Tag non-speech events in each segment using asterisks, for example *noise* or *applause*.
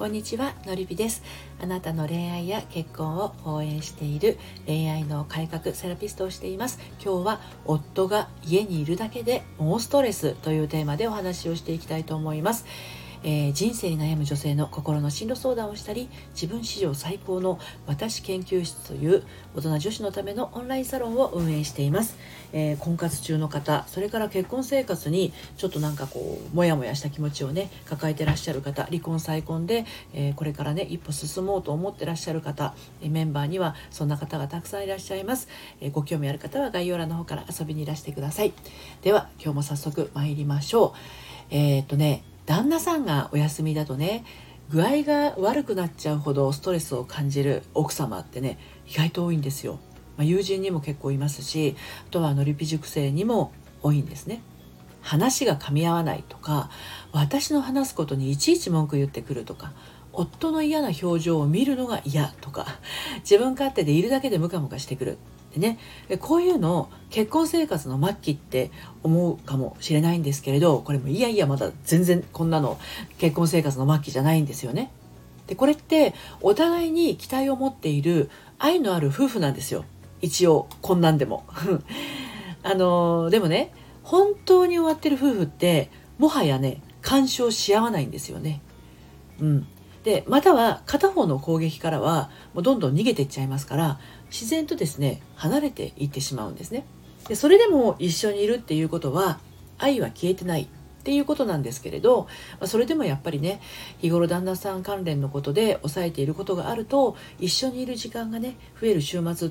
こんにちはのりぴです。あなたの恋愛や結婚を応援している恋愛の改革セラピストをしています。今日は夫が家にいるだけでもうストレスというテーマでお話をしていきたいと思います。えー、人生に悩む女性の心の進路相談をしたり自分史上最高の私研究室という大人女子のためのオンラインサロンを運営しています、えー、婚活中の方それから結婚生活にちょっとなんかこうモヤモヤした気持ちをね抱えてらっしゃる方離婚再婚で、えー、これからね一歩進もうと思ってらっしゃる方メンバーにはそんな方がたくさんいらっしゃいます、えご興味ある方は概要欄の方から遊びにいらしてください。では今日も早速参りましょう。えっとね旦那さんがお休みだとね具合が悪くなっちゃうほどストレスを感じる奥様ってね意外と多いんですよ、まあ、友人にも結構いますしあとはのりぴ塾生にも多いんですね。話が噛み合わないとか私の話すことにいちいち文句言ってくるとか夫の嫌な表情を見るのが嫌とか自分勝手でいるだけでムカムカしてくる。でねこういうのを結婚生活の末期って思うかもしれないんですけれどこれもいやいやまだ全然こんなの結婚生活の末期じゃないんですよね。でこれってお互いに期待を持っている愛のある夫婦なんですよ一応こんなんでも。*laughs* あのでもね本当に終わってる夫婦ってもはやね干渉し合わないんですよね。うん、でまたは片方の攻撃からはもうどんどん逃げていっちゃいますから自然とですね離れていってしまうんですね。でそれでも一緒にいるっていうことは愛は消えてないっていうことなんですけれど、ま、それでもやっぱりね日頃旦那さん関連のことで抑えていることがあると一緒にいる時間がね増える週末っ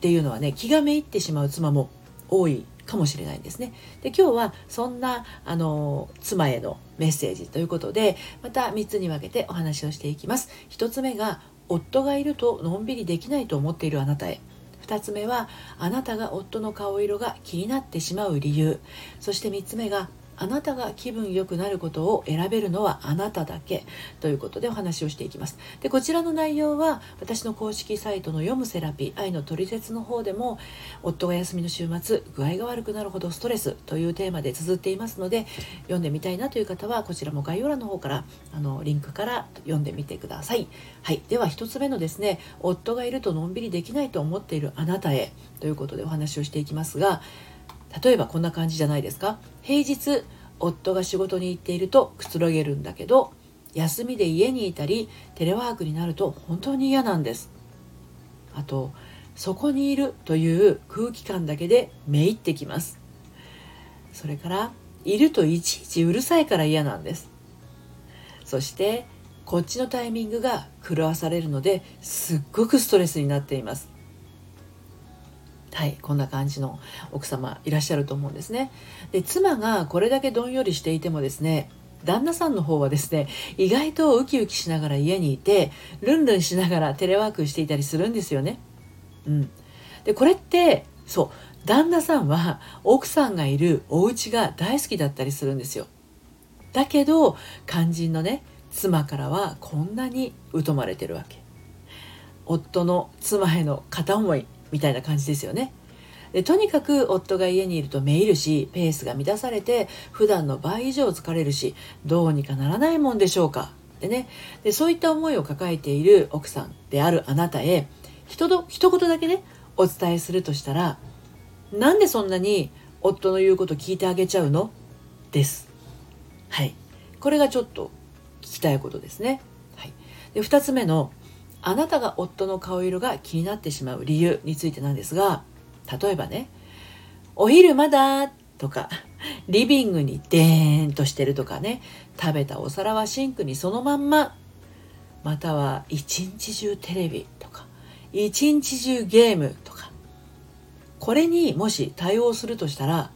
ていうのはね気がめいってしまう妻も多いかもしれないんですね。で今日はそんなあの妻へのメッセージということでまた3つに分けてお話をしていきます。1つ目が夫がいるとのんびりできないと思っているあなたへ。2つ目はあなたが夫の顔色が気になってしまう理由そして3つ目があなたが気分良くなることを選べるのはあなただけということでお話をしていきます。でこちらの内容は私の公式サイトの読むセラピー愛のトリセツの方でも夫が休みの週末具合が悪くなるほどストレスというテーマで綴っていますので読んでみたいなという方はこちらも概要欄の方からあのリンクから読んでみてください。はい。では1つ目のですね夫がいるとのんびりできないと思っているあなたへということでお話をしていきますが例えばこんな感じじゃないですか。平日夫が仕事に行っているとくつろげるんだけど休みで家にいたりテレワークになると本当に嫌なんです。あとそこにいるという空気感だけでめいってきます。それからいるといちいちうるさいから嫌なんです。そしてこっちのタイミングが狂わされるのですっごくストレスになっています。はいこんな感じの奥様いらっしゃると思うんですね。で妻がこれだけどんよりしていてもですね旦那さんの方はですね意外とウキウキしながら家にいてルンルンしながらテレワークしていたりするんですよね。うん。でこれってそう旦那さんは奥さんがいるお家が大好きだったりするんですよ。だけど肝心のね妻からはこんなに疎まれてるわけ。夫の妻への片思い。みたいな感じですよね。でとにかく夫が家にいるとめいるしペースが乱されて普段の倍以上疲れるしどうにかならないもんでしょうか。でね。でそういった思いを抱えている奥さんであるあなたへ一言一言だけねお伝えするとしたらなんでそんなに夫の言うこと聞いてあげちゃうの？です。はい。これがちょっと聞きたいことですね。はい。で2つ目のあなたが夫の顔色が気になってしまう理由についてなんですが例えばね「お昼まだ」とか *laughs* リビングにデーンとしてるとかね食べたお皿はシンクにそのまんままたは一日中テレビとか一日中ゲームとかこれにもし対応するとしたら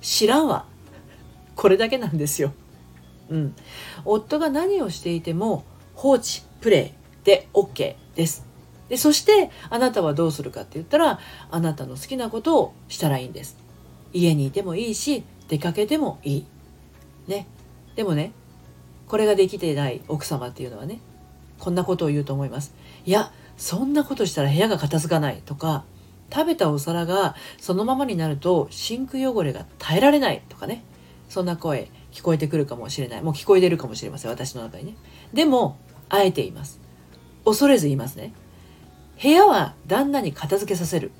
知らんわ。これだけなんですよ。うん、夫が何をしていても放置プレイ。で OK です。でそしてあなたはどうするかって言ったらあなたの好きなことをしたらいいんです。家にいてもいいし出かけてもいい。ね。でもねこれができてない奥様っていうのはねこんなことを言うと思います。いやそんなことしたら部屋が片付かないとか食べたお皿がそのままになるとシンク汚れが耐えられないとかねそんな声聞こえてくるかもしれないもう聞こえてるかもしれません私の中にねでもあえています恐れず言いますね。部屋は旦那に片付けさせる。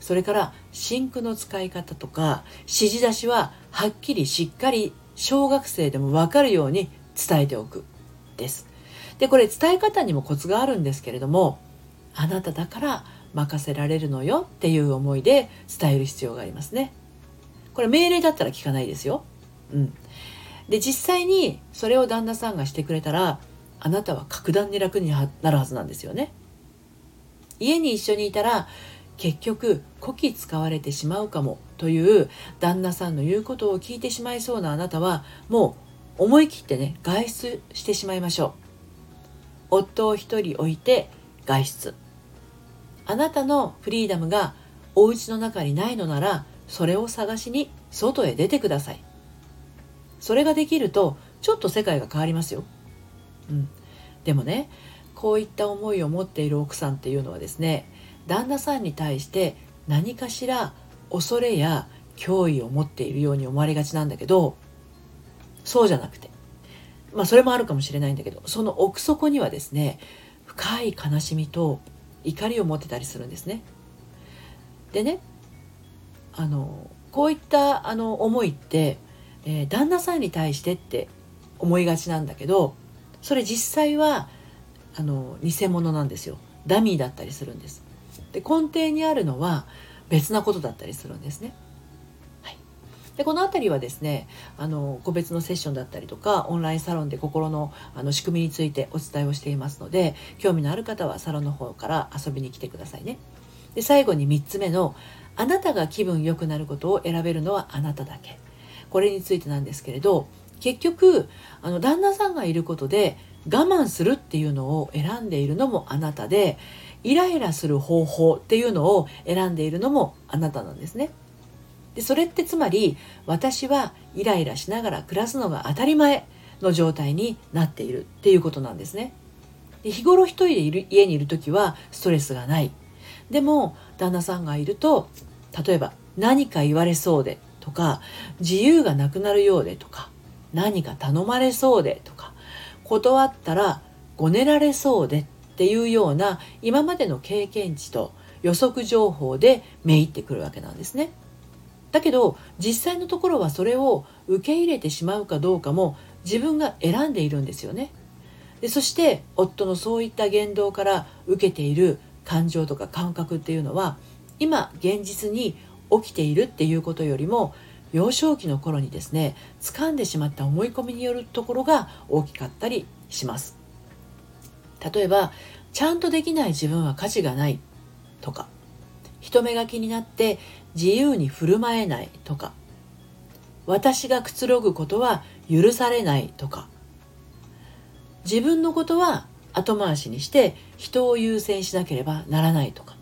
それからシンクの使い方とか指示出しははっきりしっかり小学生でも分かるように伝えておく。です。でこれ伝え方にもコツがあるんですけれどもあなただから任せられるのよっていう思いで伝える必要がありますね。これ命令だったら聞かないですよ。うん。で実際にそれを旦那さんがしてくれたらあなたは格段に楽になるはずなんですよね。家に一緒にいたら結局こき使われてしまうかもという旦那さんの言うことを聞いてしまいそうなあなたはもう思い切ってね外出してしまいましょう。夫を一人置いて外出。あなたのフリーダムがお家の中にないのならそれを探しに外へ出てください。それができるとちょっと世界が変わりますよ、うん、でもねこういった思いを持っている奥さんっていうのはですね旦那さんに対して何かしら恐れや脅威を持っているように思われがちなんだけどそうじゃなくてまあそれもあるかもしれないんだけどその奥底にはですね深い悲しみと怒りを持ってたりするんですね。でねあのこういったあの思いって、えー、旦那さんに対してって思いがちなんだけどそれ実際はあの偽物なんですよダミーだったりするんですで根底にあるのは別なことだったりするんですね。はい、でこの辺りはですねあの個別のセッションだったりとかオンラインサロンで心のあの仕組みについてお伝えをしていますので興味のある方はサロンの方から遊びに来てくださいね。で最後に3つ目のあなたが気分良くなることを選べるのはあなただけこれについてなんですけれど結局あの旦那さんがいることで我慢するっていうのを選んでいるのもあなたでイライラする方法っていうのを選んでいるのもあなたなんですね。でそれってつまり私はイライラしながら暮らすのが当たり前の状態になっているっていうことなんですね。で日頃一人でいる家にいる時はストレスがない。でも旦那さんがいると例えば何か言われそうでとか自由がなくなるようでとか何か頼まれそうでとか断ったらごねられそうでっていうような今までの経験値と予測情報でめいってくるわけなんですね。だけど実際のところはそれを受け入れてしまうかどうかも自分が選んでいるんですよね。でそして夫のそういった言動から受けている感情とか感覚っていうのは今現実に起きているっていうことよりも幼少期の頃にですね掴んでしまった思い込みによるところが大きかったりします。例えばちゃんとできない自分は価値がないとか人目が気になって自由に振る舞えないとか私がくつろぐことは許されないとか自分のことは後回しにして人を優先しなければならないとか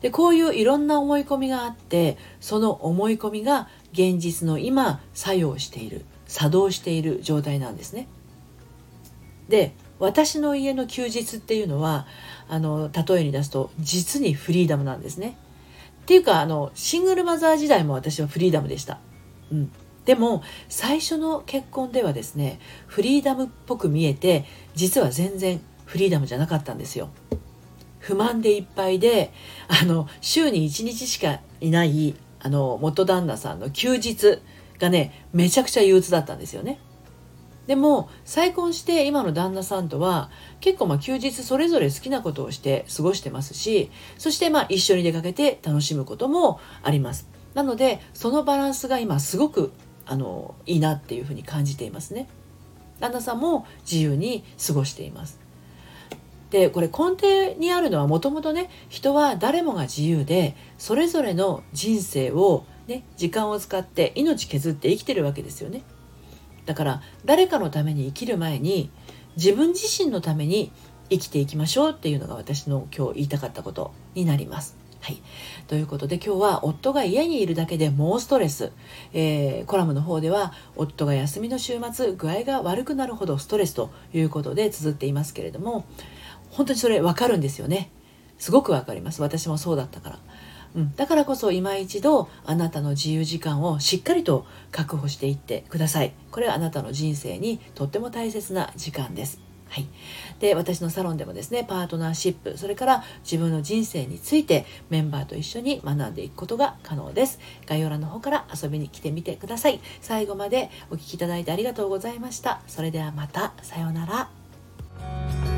でこういういろんな思い込みがあってその思い込みが現実の今作用している作動している状態なんですね。で私の家の休日っていうのはあの例えに出すと実にフリーダムなんですね。っていうかあのシングルマザー時代も私はフリーダムでした。うん、でも最初の結婚ではですねフリーダムっぽく見えて実は全然フリーダムじゃなかったんですよ。不満でいっぱいであの週に1日しかいないあの元旦那さんの休日がねめちゃくちゃ憂鬱だったんですよね。でも再婚して今の旦那さんとは結構まあ休日それぞれ好きなことをして過ごしてますしそしてまあ一緒に出かけて楽しむこともあります。なのでそのバランスが今すごくあのいいなっていうふうに感じていますね。旦那さんも自由に過ごしています。でこれ根底にあるのはもともとね人は誰もが自由でそれぞれの人生をね時間を使って命削って生きてるわけですよねだから誰かのために生きる前に自分自身のために生きていきましょうっていうのが私の今日言いたかったことになります。はい。ということで今日は夫が家にいるだけでもうストレス、えー、コラムの方では夫が休みの週末具合が悪くなるほどストレスということで綴っていますけれども本当にそれ分かるんですよね。すごく分かります。私もそうだったから。うん、だからこそ今一度あなたの自由時間をしっかりと確保していってください。これはあなたの人生にとっても大切な時間です。はい、で私のサロンでもですねパートナーシップそれから自分の人生についてメンバーと一緒に学んでいくことが可能です。概要欄の方から遊びに来てみてください。最後までお聴きいただいてありがとうございました。それではまた。さようなら。